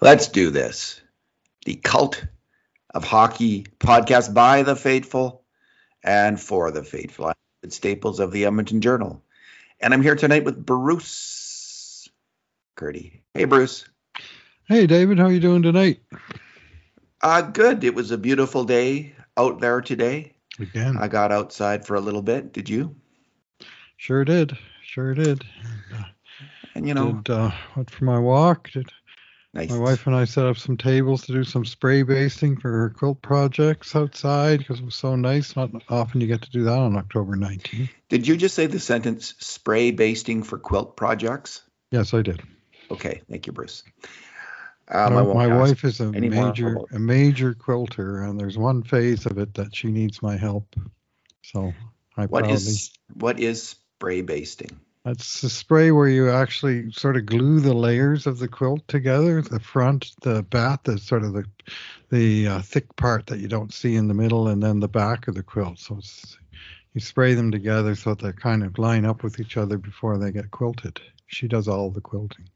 Let's do this. The Cult of Hockey podcast by the faithful and for the faithful. Staples of the Edmonton Journal. And I'm here tonight with Bruce McCurdy. Hey, Bruce. Hey, David. How are you doing tonight? Uh, good. It was a beautiful day out there today. Again. I got outside for a little bit. Did you? Sure did. Sure did. And you know, did, uh, went for my walk. Did nice. my wife and I set up some tables to do some spray basting for her quilt projects outside because it was so nice. Not often you get to do that on October 19th. Did you just say the sentence spray basting for quilt projects? Yes, I did. Okay, thank you, Bruce. Um, my wife is a major a major quilter, and there's one phase of it that she needs my help. So I What proudly. is what is spray basting? That's the spray where you actually sort of glue the layers of the quilt together. The front, the back, the sort of the the uh, thick part that you don't see in the middle, and then the back of the quilt. So it's, you spray them together so that they kind of line up with each other before they get quilted. She does all the quilting.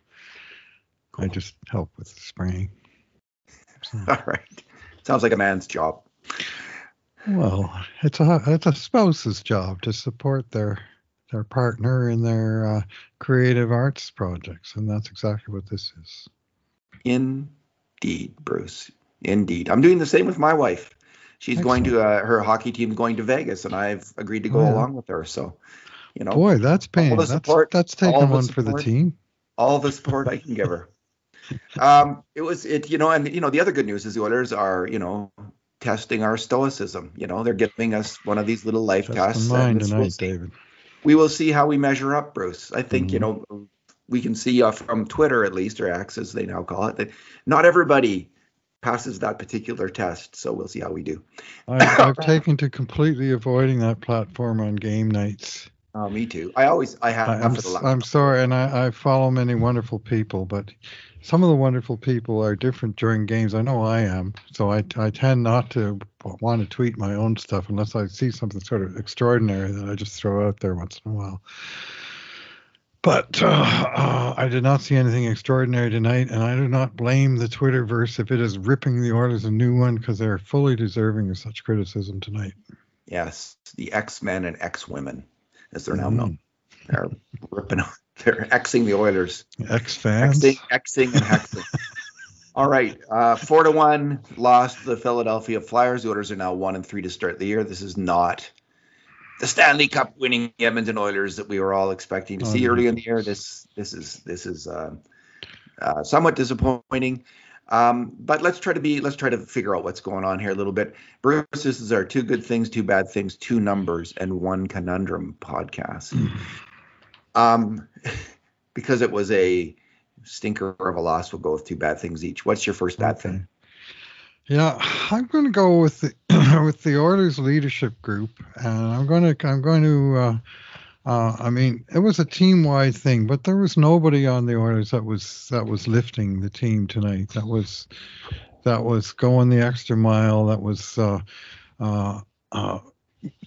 I just help with the spraying. So, All right. Sounds like a man's job. well, it's a it's a spouse's job to support their their partner in their uh, creative arts projects, and that's exactly what this is. Indeed, Bruce. Indeed. I'm doing the same with my wife. She's going to uh, her hockey team's going to Vegas, and I've agreed to go Oh, yeah. along with her. So, you know, Boy, that's paying. the That's support- that's taking one for the team. all the support I can give her. Um, it was it, you know, and you know, the other good news is the Oilers are, you know, testing our stoicism. You know, they're giving us one of these little life Just tests. in mind and we'll tonight, David. We will see how we measure up, Bruce. I think, you Mhm. know, we can see uh, from Twitter at least, or X as they now call it, that not everybody passes that particular test. So we'll see how we do. I, I've taken to completely avoiding that platform on game nights. Uh, me too. I always, I have I'm. I'm sorry, and I, I follow many wonderful people, but some of the wonderful people are different during games. I know I am, so I, I tend not to want to tweet my own stuff unless I see something sort of extraordinary that I just throw out there once in a while. But uh, uh, I did not see anything extraordinary tonight, and I do not blame the Twitterverse if it is ripping the Oilers a new one because they're fully deserving of such criticism tonight. Yes, the X Men and X Women, as they're now Mhm. known. They're ripping, they're Xing the Oilers. Ex fans. Xing, Xing and hexing. All right, uh, four to one lost the Philadelphia Flyers. The Oilers are now one and three to start the year. This is not the Stanley Cup winning Edmonton Oilers that we were all expecting to Oh, see no. early in the year. This this is this is uh, uh, somewhat disappointing. Um, but let's try to be let's try to figure out what's going on here a little bit. Bruce, this is our two good things, two bad things, two numbers, and one conundrum podcast um, because it was a stinker of a loss, we'll go with two bad things each. What's your first bad thing? Yeah, I'm going to go with the with the Oilers leadership group, and I'm going to I'm going to. Uh, uh, I mean, it was a team wide thing, but there was nobody on the Oilers that was that was lifting the team tonight. That was that was going the extra mile. That was uh, uh, uh,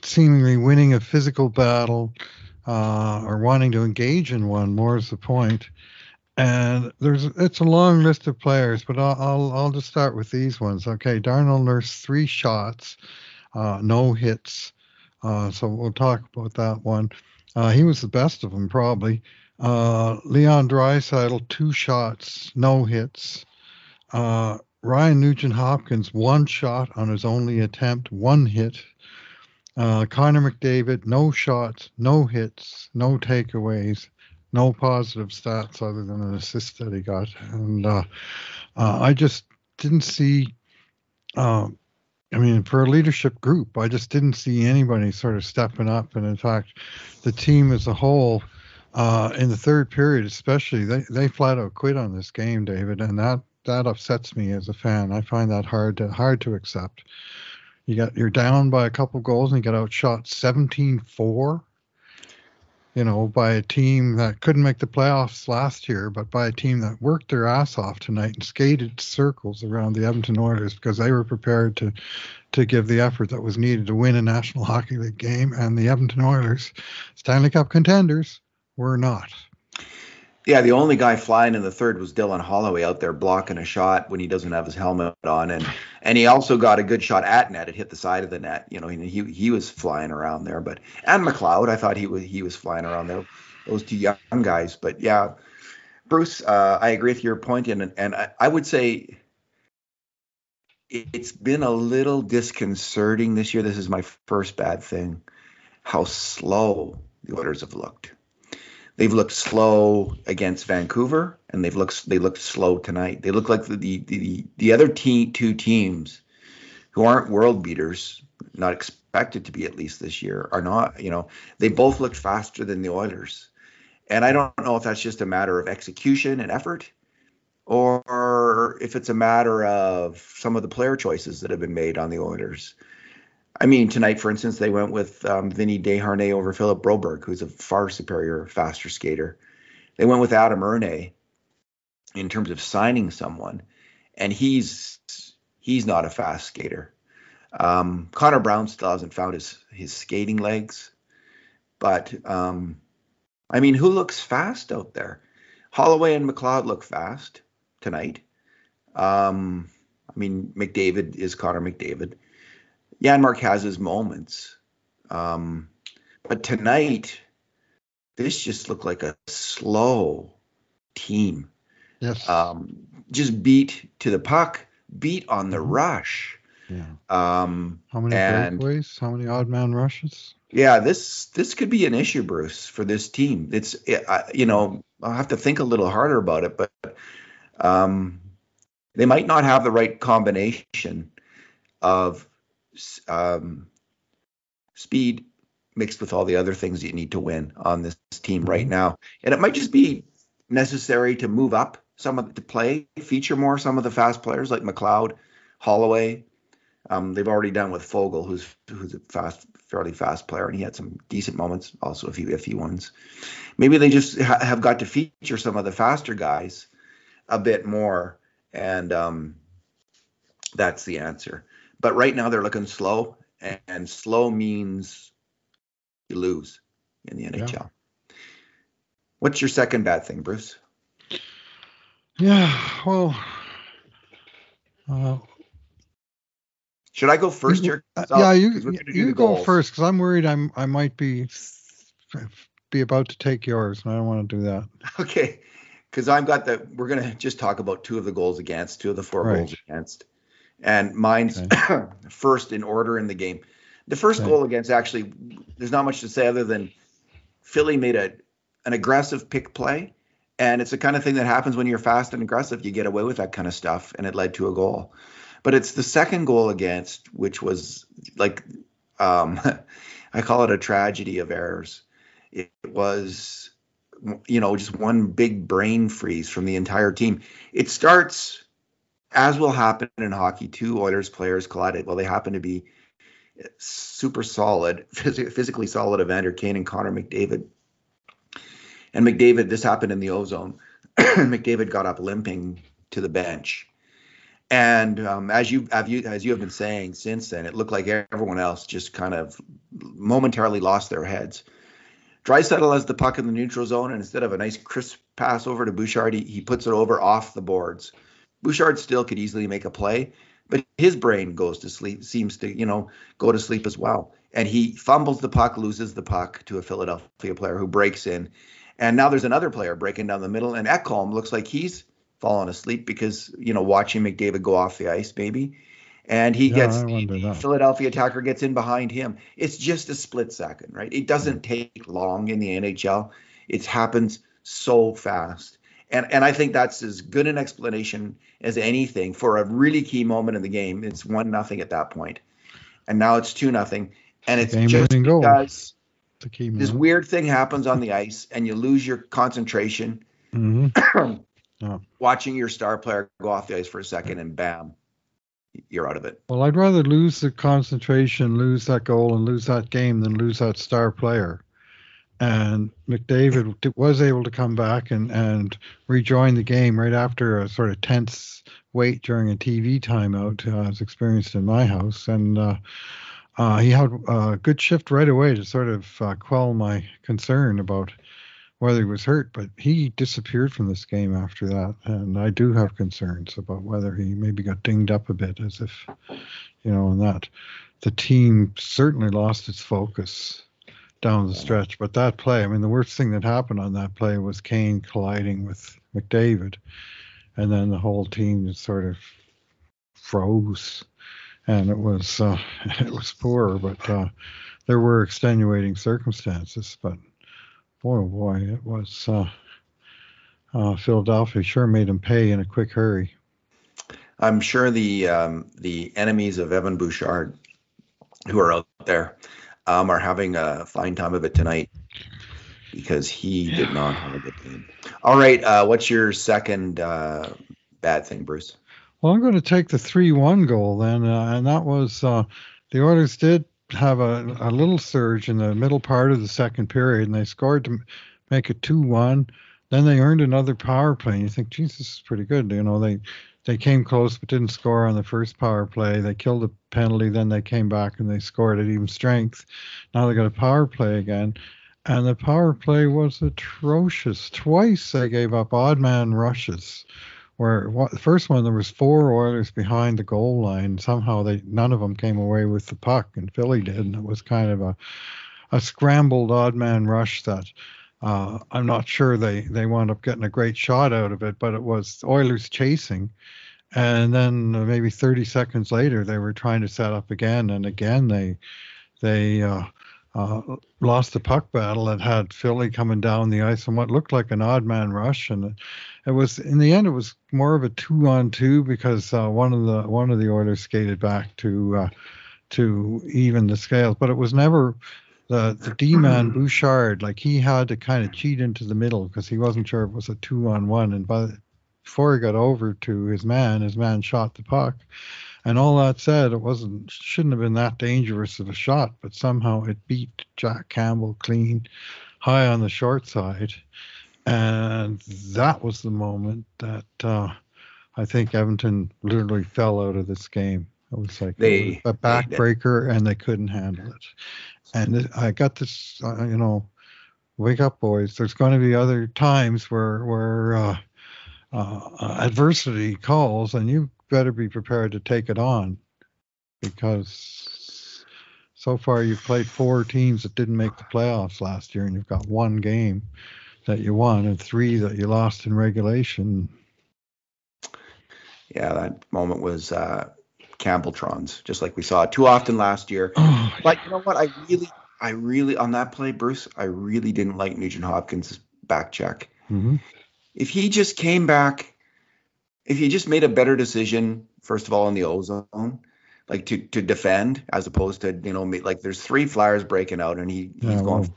seemingly winning a physical battle uh, or wanting to engage in one. More is the point. And there's it's a long list of players, but I'll I'll, I'll just start with these ones. Okay, Darnell Nurse three shots, uh, no hits. So we'll talk about that one. Uh, he was the best of them probably. Uh, Leon Draisaitl two shots, no hits. Uh, Ryan Nugent Hopkins one shot on his only attempt, one hit. Uh, Connor McDavid no shots, no hits, no takeaways no positive stats other than an assist that he got. And uh, uh, I just didn't see, um, I mean, for a leadership group, I just didn't see anybody sort of stepping up. And in fact, the team as a whole, uh, in the third period especially, they, they flat out quit on this game, David. And that, that upsets me as a fan. I find that hard to hard to accept. You got you're down by a couple goals and you get outshot 17-4 you know, by a team that couldn't make the playoffs last year, but by a team that worked their ass off tonight and skated circles around the Edmonton Oilers because they were prepared to to give the effort that was needed to win a National Hockey League game, and the Edmonton Oilers, Stanley Cup contenders, were not. Yeah, the only guy flying in the third was Dylan Holloway out there blocking a shot when he doesn't have his helmet on, and and he also got a good shot at net. It hit the side of the net. You know, he he was flying around there. But and McLeod, I thought he was he was flying around there. Those two young guys. But yeah, Bruce, uh, I agree with your point, and and I, I would say it's been a little disconcerting this year. This is my first bad thing. How slow the Oilers have looked. They've looked slow against Vancouver, and they've looked they looked slow tonight. They look like the the the, the other team, two teams who aren't world beaters, not expected to be at least this year, are not. You know, they both looked faster than the Oilers, and I don't know if that's just a matter of execution and effort, or if it's a matter of some of the player choices that have been made on the Oilers. I mean, tonight, for instance, they went with um, Vinny Desharnais over Philip Broberg, who's a far superior, faster skater. They went with Adam Erne in terms of signing someone, and he's he's not a fast skater. Um, Connor Brown still hasn't found his his skating legs, but um, I mean, who looks fast out there? Holloway and McLeod look fast tonight. Um, I mean, McDavid is Connor McDavid. Janmark has his moments. Um, but tonight, this just looked like a slow team. Yes. Um, just beat to the puck, beat on the Mhm. rush. Yeah. Um, How many and- breakaways? How many odd man rushes? yeah, this this could be an issue, Bruce, for this team. It's I, you know I'll have to think a little harder about it, but um, they might not have the right combination of um, speed mixed with all the other things you need to win on this team right Mhm. now, and it might just be necessary to move up some of the play, feature more some of the fast players like McLeod, Holloway. Um, they've already done with Foegele, who's who's a fast, fairly fast player, and he had some decent moments, also a few iffy ones. Maybe they just ha- have got to feature some of the faster guys a bit more, and um, that's the answer. But right now they're looking slow, and, and slow means you lose in the NHL. What's your second bad thing, Bruce? Yeah. Well. Uh, Should I go first here? Yeah, you you go goals. first because I'm worried I'm I might be be about to take yours, and I don't want to do that. Okay, because I've got the. We're gonna just talk about two of the goals against, two of the four Right. goals against, and mine's first in order in the game. The first Okay. goal against actually, there's not much to say other than Philly made a an aggressive pick play, and it's the kind of thing that happens when you're fast and aggressive. You get away with that kind of stuff, and it led to a goal. But it's the second goal against, which was like, um, I call it a tragedy of errors. It was, you know, just one big brain freeze from the entire team. It starts, as will happen in hockey, two Oilers players collided. Well, they happen to be super solid, phys- physically solid Evander Kane and Connor McDavid. And McDavid, this happened in the ozone. McDavid got up limping to the bench. And um, as you have you as you have been saying since then, it looked like everyone else just kind of momentarily lost their heads. Draisaitl has the puck in the neutral zone, and instead of a nice crisp pass over to Bouchard, he, he puts it over off the boards. Bouchard still could easily make a play, but his brain goes to sleep, seems to, you know, go to sleep as well. And he fumbles the puck, loses the puck to a Philadelphia player who breaks in. And now there's another player breaking down the middle, and Ekholm looks like he's fallen asleep because, you know, watching McDavid go off the ice, maybe. And he Yeah, gets I the. Philadelphia attacker gets in behind him. It's just a split second, right? It doesn't take long in the NHL. It happens so fast. And and I think that's as good an explanation as anything for a really key moment in the game. It's one nothing at that point. And now it's two nothing. And it's Game just because The key this weird thing happens on the ice and you lose your concentration hmm Yeah. watching your star player go off the ice for a second and bam, you're out of it. Well, I'd rather lose the concentration, lose that goal, and lose that game than lose that star player. And McDavid was able to come back and, and rejoin the game right after a sort of tense wait during a TV timeout uh, as experienced in my house. And uh, uh, he had a good shift right away to sort of uh, quell my concern about whether he was hurt, but he disappeared from this game after that, and I do have concerns about whether he maybe got dinged up a bit, as if you know, and that the team certainly lost its focus down the stretch. But that play, I mean, the worst thing that happened on that play was Kane colliding with McDavid, and then the whole team sort of froze, and it was uh, it was poor, but uh, there were extenuating circumstances. But boy, oh boy, it was uh, uh, Philadelphia sure made him pay in a quick hurry. I'm sure the um, the enemies of Evan Bouchard, who are out there, um, are having a fine time of it tonight because he did not have a good game. All right, uh, what's your second uh, bad thing, Bruce? Well, I'm going to take the three-one goal then, uh, and that was uh, the Oilers did have a, a little surge in the middle part of the second period, and they scored to make it two-one. Then they earned another power play, you think, Jesus, is pretty good. You know, they they came close but didn't score on the first power play. They killed a penalty, then they came back and they scored at even strength. Now they got a power play again, and the power play was atrocious. Twice they gave up odd man rushes. Where what, the first one there was four Oilers behind the goal line. Somehow they none of them came away with the puck, and Philly did, and it was kind of a a scrambled odd man rush that uh, I'm not sure they they wound up getting a great shot out of it, but it was Oilers chasing, and then maybe 30 seconds later they were trying to set up again, and again they they uh, uh, lost the puck battle and had Philly coming down the ice on what looked like an odd man rush, and it was in the end it was more of a two on two because uh, one of the one of the Oilers skated back to uh, to even the scales, but it was never the the D man Bouchard, like he had to kind of cheat into the middle because he wasn't sure it was a two on one, and by before he got over to his man, his man shot the puck. And all that said, it wasn't shouldn't have been that dangerous of a shot, but somehow it beat Jack Campbell clean, high on the short side, and that was the moment that uh, I think Edmonton literally fell out of this game. It was like they, a backbreaker, and they couldn't handle it and I got this, uh, you know, wake up, boys. There's going to be other times where where uh, uh, adversity calls, and you better be prepared to take it on, because so far you've played four teams that didn't make the playoffs last year, and you've got one game that you won and three that you lost in regulation. Yeah, that moment was uh, Campbelltrons, just like we saw too often last year. Oh, but you know what? I really, I really on that play, Bruce, I really didn't like Nugent Hopkins' back check. Mm-hmm. If he just came back, if he just made a better decision, first of all in the ozone, like to to defend as opposed to you know like there's three flyers breaking out and he he's yeah, going.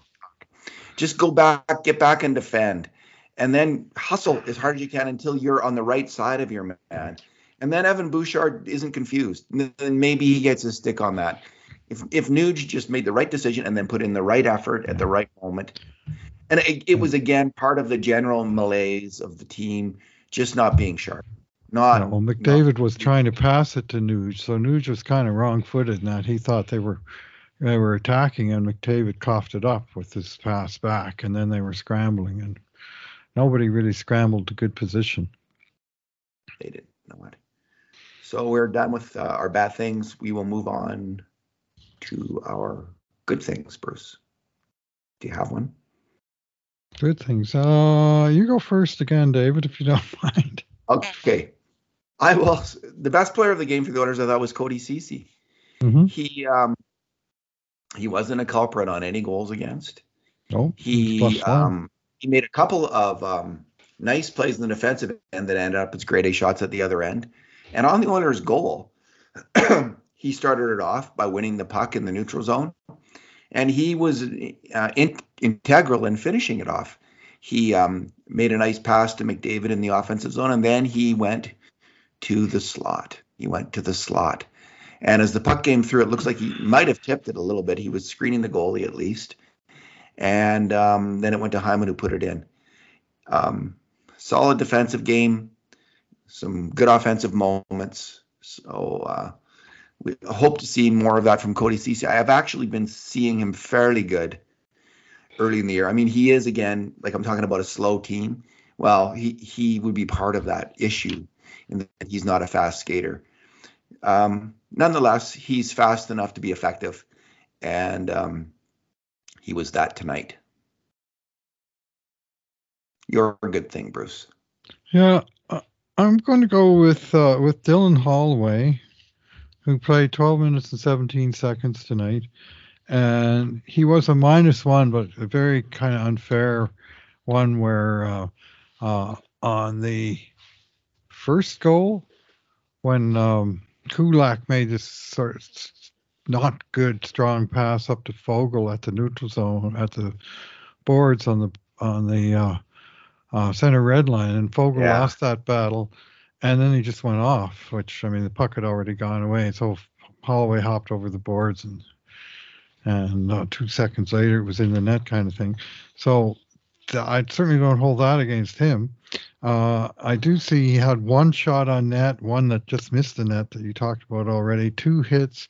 Just go back, get back and defend, and then hustle as hard as you can until you're on the right side of your man and then Evan Bouchard isn't confused. Then maybe he gets a stick on that. If if Nuge just made the right decision and then put in the right effort at the right moment, and it, it was again part of the general malaise of the team just not being sharp. Not yeah, well, McDavid not, was trying to pass it to Nuge, so Nuge was kind of wrong-footed in that he thought they were they were attacking, and McDavid coughed it up with his pass back, and then they were scrambling, and nobody really scrambled to good position. They did. Nobody. So we're done with uh, our bad things. We will move on to our good things, Bruce. Do you have one? Good things. Uh, you go first again, David, if you don't mind. Okay. I will. The best player of the game for the Oilers, I thought, was Cody Ceci. Mm-hmm. He um, he wasn't a culprit on any goals against. No. He um, he made a couple of um, nice plays in the defensive end that ended up as great A shots at the other end. And on the Oilers' goal, he started it off by winning the puck in the neutral zone, and he was uh, in, integral in finishing it off. He um, made a nice pass to McDavid in the offensive zone, and then he went to the slot. He went to the slot. And as the puck came through, it looks like he might have tipped it a little bit. He was screening the goalie at least. And um, then it went to Hyman who put it in. Um, solid defensive game some good offensive moments. So uh, we hope to see more of that from Cody Ceci. I have actually been seeing him fairly good early in the year. I mean, he is again like I'm talking about a slow team. Well, he he would be part of that issue, and he's not a fast skater. Um, nonetheless, he's fast enough to be effective, and um, he was that tonight. You're a good thing, Bruce. Yeah, I'm going to go with uh, with Dylan Holloway, who played 12 minutes and 17 seconds tonight, and he was a minus one, but a very kind of unfair one where uh, uh, on the first goal when um, Kulak made this sort of not good strong pass up to Foegele at the neutral zone at the boards on the on the uh, center red line, and Foegele yeah. lost that battle, and then he just went off. Which I mean, the puck had already gone away, so Holloway hopped over the boards, and and uh, two seconds later it was in the net, kind of thing. So I certainly don't hold that against him. Uh, I do see he had one shot on net, one that just missed the net that you talked about already, two hits,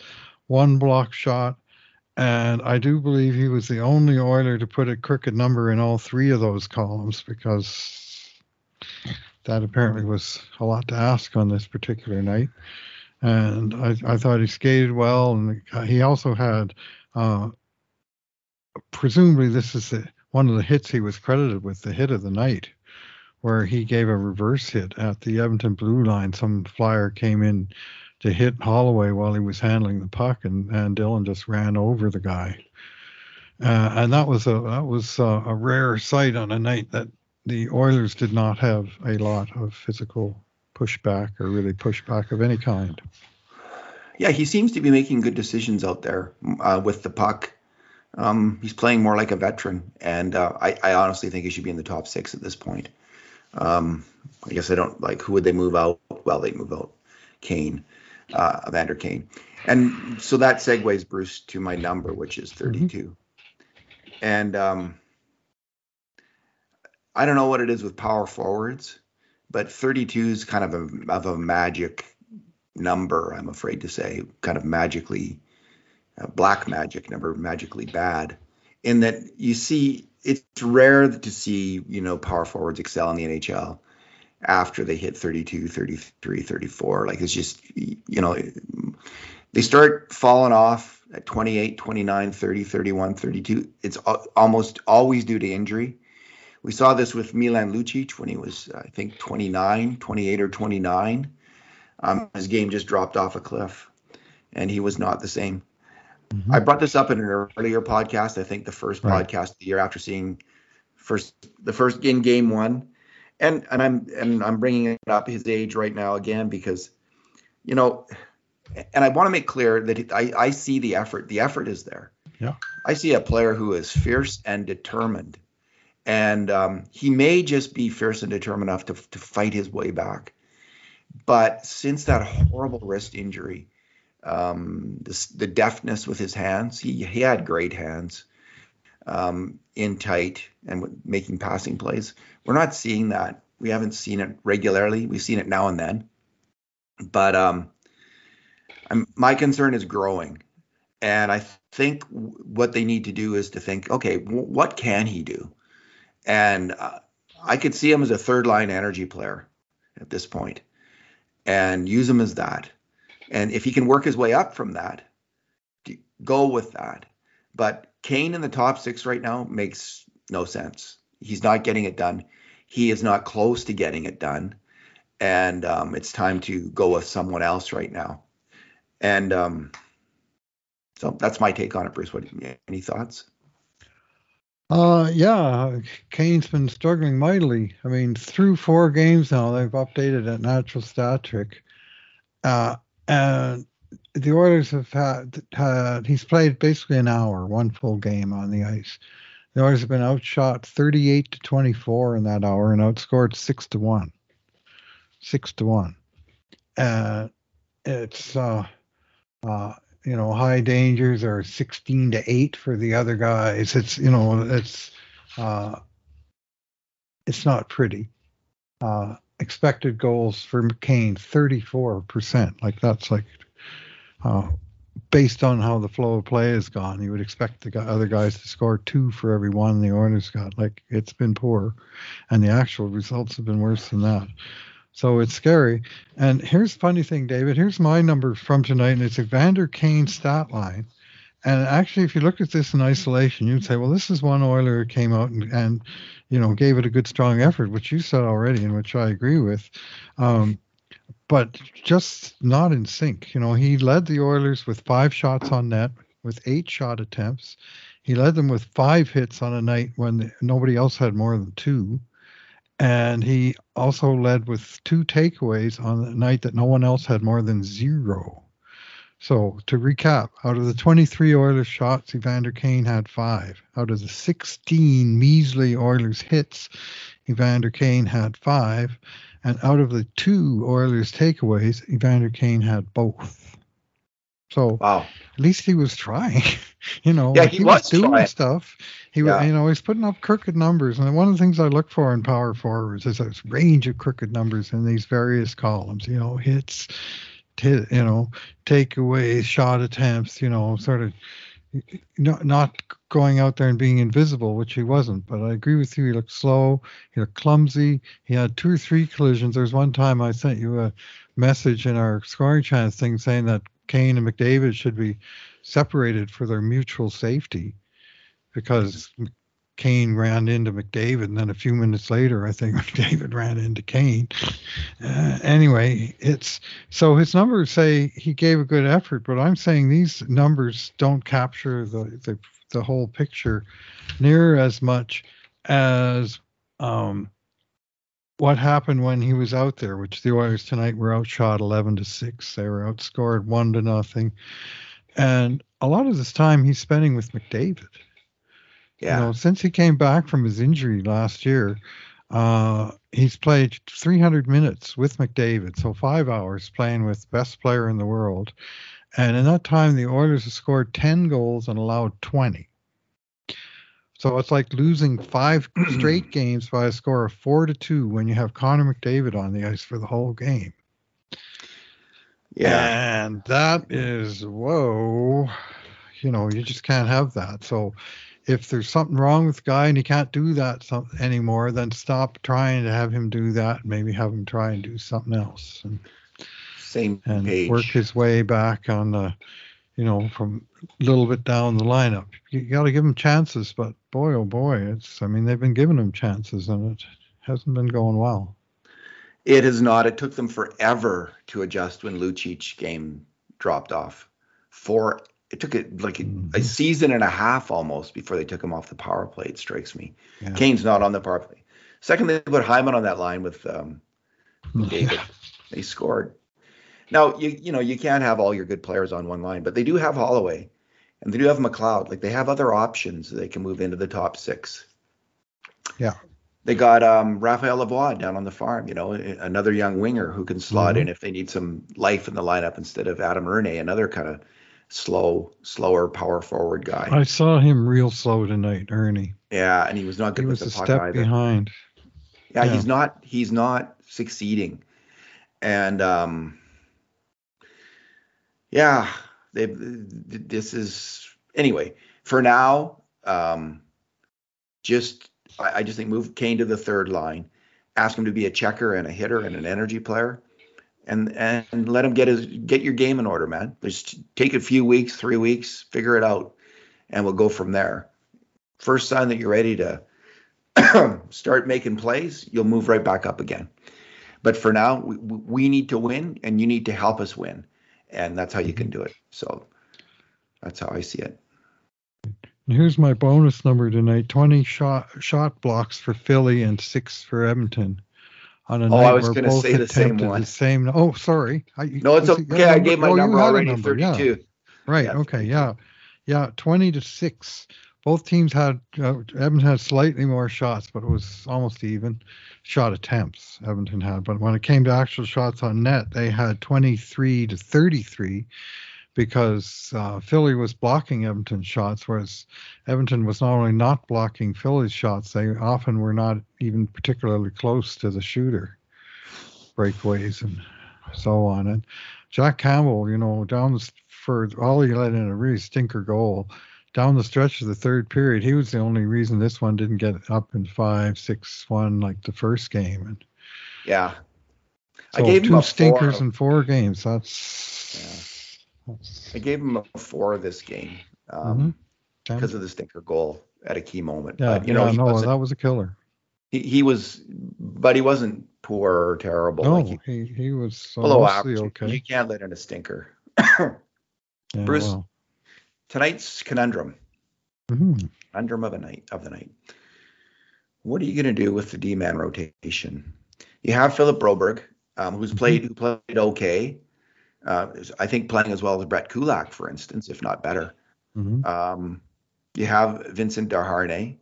one block shot, and I do believe he was the only Oiler to put a crooked number in all three of those columns because that apparently was a lot to ask on this particular night. And I, I thought he skated well, and he also had, uh, presumably, this is the, one of the hits he was credited with, the hit of the night, where he gave a reverse hit at the Edmonton blue line. Some flyer came in to hit Holloway while he was handling the puck, and, and Dylan just ran over the guy. Uh, and that was a that was a, a, rare sight on a night that the Oilers did not have a lot of physical pushback or really pushback of any kind. Yeah, he seems to be making good decisions out there uh, with the puck. Um, he's playing more like a veteran, and uh, I, I, honestly think he should be in the top six at this point. Um, I guess I don't like who would they move out? Well, they move out Kane uh, Evander Kane. And so that segues, Bruce, to my number, which is mm-hmm. 32. Mm-hmm. And um, I don't know what it is with power forwards, but 32 is kind of a, of a magic number, I'm afraid to say, kind of magically, uh, black magic number, magically bad, in that you see, it's rare to see, you know, power forwards excel in the NHL after they hit 32, 33, 34. Like it's just, you know, they start falling off at 28, 29, 30, 31, 32. It's almost always due to injury. We saw this with Milan Lucic when he was, I think, 29, 28 or 29. Um, his game just dropped off a cliff and he was not the same. Mm-hmm. I brought this up in an earlier podcast. I think the first right. podcast the year after seeing first the first in game one and and I'm and I'm bringing it up his age right now again because, you know, and I want to make clear that I I see the effort. The effort is there. Yeah. I see a player who is fierce and determined, and um, he may just be fierce and determined enough to to fight his way back. But since that horrible wrist injury, um, this, the deftness with his hands, he he had great hands um, in tight and making passing plays. We're not seeing that. We haven't seen it regularly. We've seen it now and then, but um, my concern is growing, and I think what they need to do is to think, okay, w- what can he do? And uh, I could see him as a third line energy player at this point, and use him as that. And if he can work his way up from that, go with that. But Kane in the top six right now makes no sense. He's not getting it done. He is not close to getting it done. And um, it's time to go with someone else right now. And um, so that's my take on it, Bruce. What any thoughts? Uh, yeah, Kane's been struggling mightily. I mean, through four games now, they've updated at natural stat trick. Uh, and the Oilers have had, had he's played basically an hour, one full game on the ice. The Oilers have been outshot 38 to 24 in that hour and outscored six to one. Six to one. Uh, it's uh, uh, you know high dangers are 16 to eight for the other guys. It's you know it's uh, it's not pretty. Uh, expected goals for McCain 34 percent. Like that's like uh, based on how the flow of play has gone. You would expect the other guys to score two for every one the Oilers got. Like it's been poor, and the actual results have been worse than that. So it's scary. And here's the funny thing, David. Here's my number from tonight, and it's Evander Kane stat line. And actually, if you look at this in isolation, you'd say, well, this is one Oiler who came out and, and, you know, gave it a good, strong effort, which you said already, and which I agree with. Um, but just not in sync. You know, he led the Oilers with five shots on net, with eight shot attempts. He led them with five hits on a night when nobody else had more than two. And he also led with two takeaways on the night that no one else had more than zero. So to recap, out of the 23 Oilers shots, Evander Kane had five. Out of the 16 measly Oilers hits, Evander Kane had five. And out of the two Oilers takeaways, Evander Kane had both. So wow. at least he was trying. you know, yeah, he, he was, was, doing trying. stuff. He was, you know, he's putting up crooked numbers. And one of the things I look for in power forwards is a range of crooked numbers in these various columns. You know, hits, t- you know, takeaways, shot attempts. You know, sort of not not going out there and being invisible, which he wasn't. But I agree with you. He looked slow. He looked clumsy. He had two or three collisions. There's one time I sent you a message in our scoring chance thing saying that Kane and McDavid should be separated for their mutual safety because Kane ran into McDavid, and then a few minutes later, I think McDavid ran into Kane. Uh, anyway, it's so his numbers say he gave a good effort, but I'm saying these numbers don't capture the the, the whole picture near as much as um, what happened when he was out there, which the Oilers tonight were outshot 11 to six. They were outscored one to nothing, and a lot of this time he's spending with McDavid. Yeah. You know, since he came back from his injury last year, uh, he's played 300 minutes with McDavid, so five hours playing with best player in the world. And in that time, the Oilers have scored 10 goals and allowed 20. So it's like losing five straight games by a score of four to two when you have Connor McDavid on the ice for the whole game. Yeah. And that is, whoa, you know, you just can't have that. So if there's something wrong with the guy and he can't do that anymore, then stop trying to have him do that. Maybe have him try and do something else. And, Same and page. work his way back on the, you know, from a little bit down the lineup. You got to give him chances, but boy, oh boy, it's. I mean, they've been giving him chances, and it hasn't been going well. It has not. It took them forever to adjust when Lucic game dropped off. For it took it like a, Mhm. a season and a half almost before they took him off the power play. It strikes me. Yeah. Kane's not on the power play. Second, they put Hyman on that line with um, David. They scored. Now you you know you can't have all your good players on one line, but they do have Holloway, and they do have McLeod. Like they have other options they can move into the top six. Yeah. They got um, Raphael Lavoie down on the farm. You know, another young winger who can slot Mhm. in if they need some life in the lineup instead of Adam Erne, another kind of slow, slower power forward guy. I saw him real slow tonight, Erne. Yeah, and he was not good He with was the a puck step either. behind. Yeah, Yeah. he's not he's not succeeding. And um yeah, they this is anyway, for now, um just I, I just think move Kane to the third line, ask him to be a checker and a hitter and an energy player. And, and let him get his get your game in order, man. Just take a few weeks, three weeks, figure it out, and we'll go from there. First sign that you're ready to start making plays, you'll move right back up again. But for now, we, we need to win, and you need to help us win, and that's how you can do it. So that's how I see it. Here's my bonus number tonight: 20 shot shot blocks for Philly and six for Edmonton. On a Oh, night I was gonna say the same one. The same. Oh, sorry. I, No, it's okay. I gave my oh, number already, number, yeah. 32. Right. Yeah, okay. 32. Yeah. Yeah. 20 to six. Both teams had uh, Edmonton had slightly more shots, but it was almost even shot attempts. Edmonton had, but when it came to actual shots on net, they had 23 to 33 because uh, Philly was blocking Edmonton's shots, whereas Edmonton was not only not blocking Philly's shots, they often were not even particularly close to the shooter breakaways and so on. And Jack Campbell, you know, down the, for all he let in a really stinker goal down the stretch of the third period, he was the only reason this one didn't get up in five, six, one like the first game. And yeah, so I gave two stinkers in four games. That's, yeah. I gave him a four this game um, mm-hmm. because of the stinker goal at a key moment. Yeah, but, you yeah, know, no, that was a killer. He, he was, but he wasn't poor or terrible. No, like he, he, he was below average. Okay. You can't let in a stinker. yeah, Bruce, well tonight's conundrum. Mm-hmm. Conundrum of a night of the night. What are you going to do with the D-man rotation? You have Philip Broberg, um, who's mm-hmm. played who played okay. Uh, I think playing as well as Brett Kulak, for instance, if not better. Mm-hmm. Um, you have Vincent Desharnais.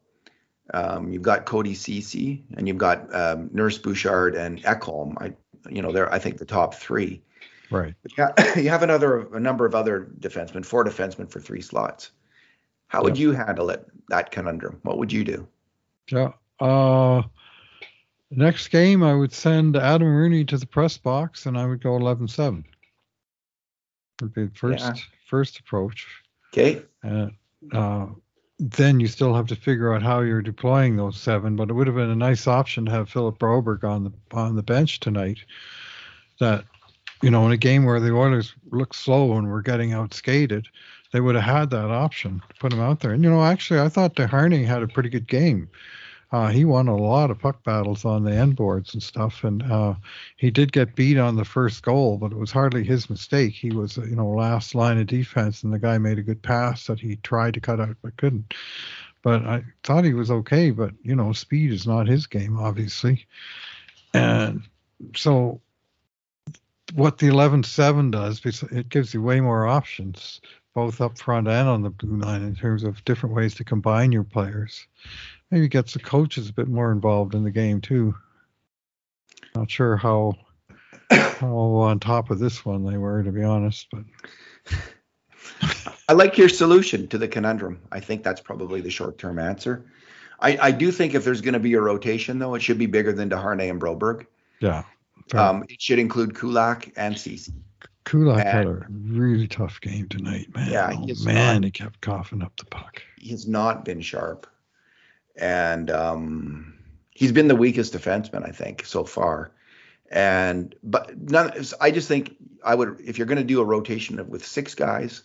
Um, you've got Cody Ceci, and you've got um, Nurse Bouchard and Ekholm. I, you know, they're I think the top three. Right. Yeah, you have another a number of other defensemen, four defensemen for three slots. How would you handle it? That conundrum. What would you do? Yeah. Uh, next game, I would send Adam Erne to the press box, and I would go 11-7. Would be the first yeah. first approach. Okay. Uh, uh, then you still have to figure out how you're deploying those seven. But it would have been a nice option to have Philip Broberg on the on the bench tonight. That you know, in a game where the Oilers look slow and were getting outskated, they would have had that option to put him out there. And you know, actually, I thought Desharnais had a pretty good game. Uh, he won a lot of puck battles on the end boards and stuff, and uh, he did get beat on the first goal, but it was hardly his mistake. He was, you know, last line of defense, and the guy made a good pass that he tried to cut out but couldn't. But I thought he was okay, but you know, speed is not his game, obviously, and so what the 11-7 does, it gives you way more options, both up front and on the blue line, in terms of different ways to combine your players. Maybe gets the coaches a bit more involved in the game too. Not sure how how on top of this one they were, to be honest, but. I like your solution to the conundrum. I think that's probably the short-term answer. I, I do think if there's going to be a rotation, though, it should be bigger than Desharnais and Broberg. Yeah. Um, it should include Kulak and Ceci. Kulak and, had a really tough game tonight, man. Yeah, oh, man, not, he kept coughing up the puck. He's not been sharp, and um, he's been the weakest defenseman, I think, so far. And but none, I just think I would, if you're going to do a rotation of, with six guys,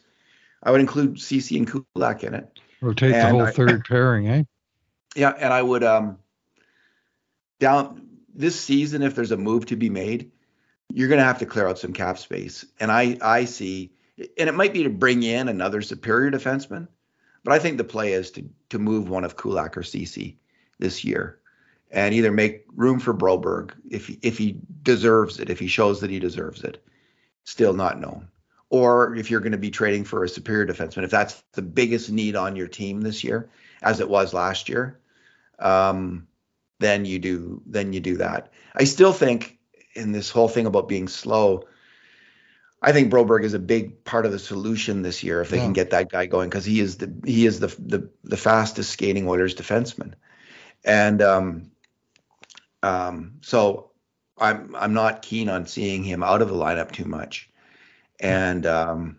I would include Ceci and Kulak in it. Rotate and the whole I, third pairing, eh? Yeah, and I would um down this season, if there's a move to be made, you're going to have to clear out some cap space. And I I see, and it might be to bring in another superior defenseman, but I think the play is to to move one of Kulak or Ceci this year, and either make room for Broberg if if he deserves it, if he shows that he deserves it. Still not known. Or if you're going to be trading for a superior defenseman, if that's the biggest need on your team this year, as it was last year, um, then you do then you do that. I still think in this whole thing about being slow, I think Broberg is a big part of the solution this year if they yeah. can get that guy going because he is the he is the the the fastest skating Oilers defenseman, and um, um, so I'm I'm not keen on seeing him out of the lineup too much, and um,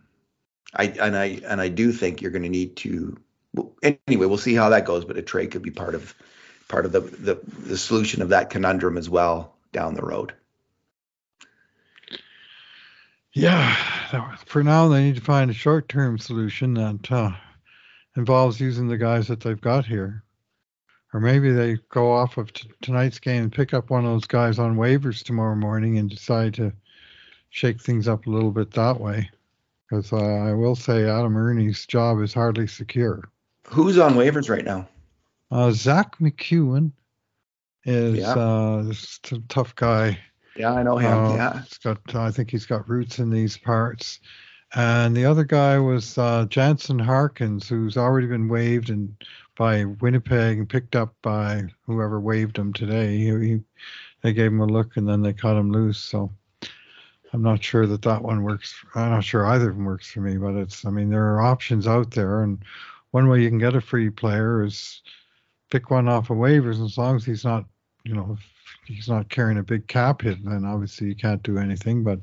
I and I and I do think you're going to need to anyway. We'll see how that goes, but a trade could be part of part of the, the, the solution of that conundrum as well down the road. Yeah, for now they need to find a short-term solution that uh, involves using the guys that they've got here, or maybe they go off of t- tonight's game and pick up one of those guys on waivers tomorrow morning and decide to shake things up a little bit that way. Because uh, I will say Adam Erne's job is hardly secure. Who's on waivers right now? Uh, Zack MacEwen is yeah. uh, this t- tough guy. Yeah, I know him. Uh, yeah, he's got. I think he's got roots in these parts. And the other guy was uh, Jansen Harkins, who's already been waived and by Winnipeg and picked up by whoever waived him today. He, he, they gave him a look and then they cut him loose. So I'm not sure that that one works. I'm not sure either of them works for me. But it's. I mean, there are options out there, and one way you can get a free player is pick one off of waivers as long as he's not you know, if he's not carrying a big cap hit, then obviously you can't do anything. But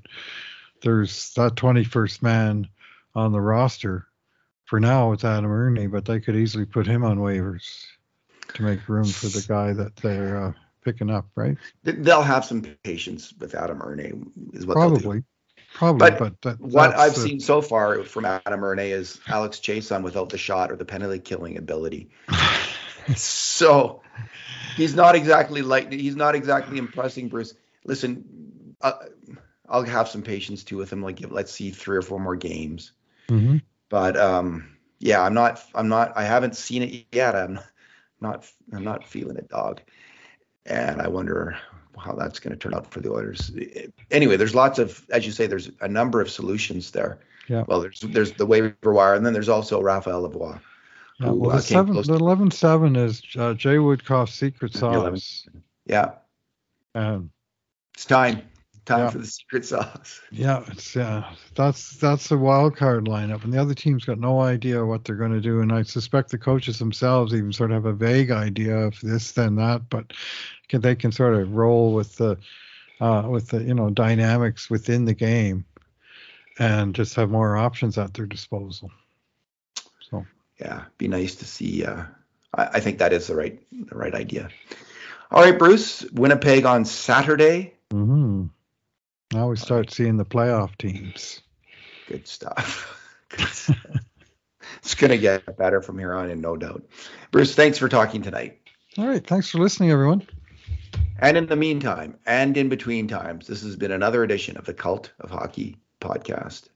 there's that 21st man on the roster for now it's Adam Erne, but they could easily put him on waivers to make room for the guy that they're uh, picking up, right? They'll have some patience with Adam Erne, is what probably. Probably, but, but that, what I've the, seen so far from Adam Erne is Alex Chiasson without the shot or the penalty killing ability. so he's not exactly like he's not exactly impressing Bruce. Listen, uh, I'll have some patience too with him. Like let's see three or four more games. Mm-hmm. But um, yeah, I'm not. I'm not. I haven't seen it yet. I'm not. I'm not feeling it, dog. And I wonder how that's going to turn out for the Oilers. Anyway, there's lots of, as you say, there's a number of solutions there. Yeah. Well, there's there's the waiver wire, and then there's also Raphael Lavoie. Yeah, well, the, uh, seven, the 11 7 is uh, Jay Woodcroft's secret sauce. Yeah. Um, it's time time yeah. for the secret sauce. Yeah, it's yeah. That's that's the wild card lineup, and the other team's got no idea what they're going to do. And I suspect the coaches themselves even sort of have a vague idea of this, then that, but can, they can sort of roll with the uh, with the you know dynamics within the game, and just have more options at their disposal. Yeah, be nice to see. Uh, I, I think that is the right the right idea. All right, Bruce, Winnipeg on Saturday. Mm-hmm. Now we start seeing the playoff teams. Good stuff. it's going to get better from here on in, no doubt. Bruce, thanks for talking tonight. All right. Thanks for listening, everyone. And in the meantime, and in between times, this has been another edition of the Cult of Hockey podcast.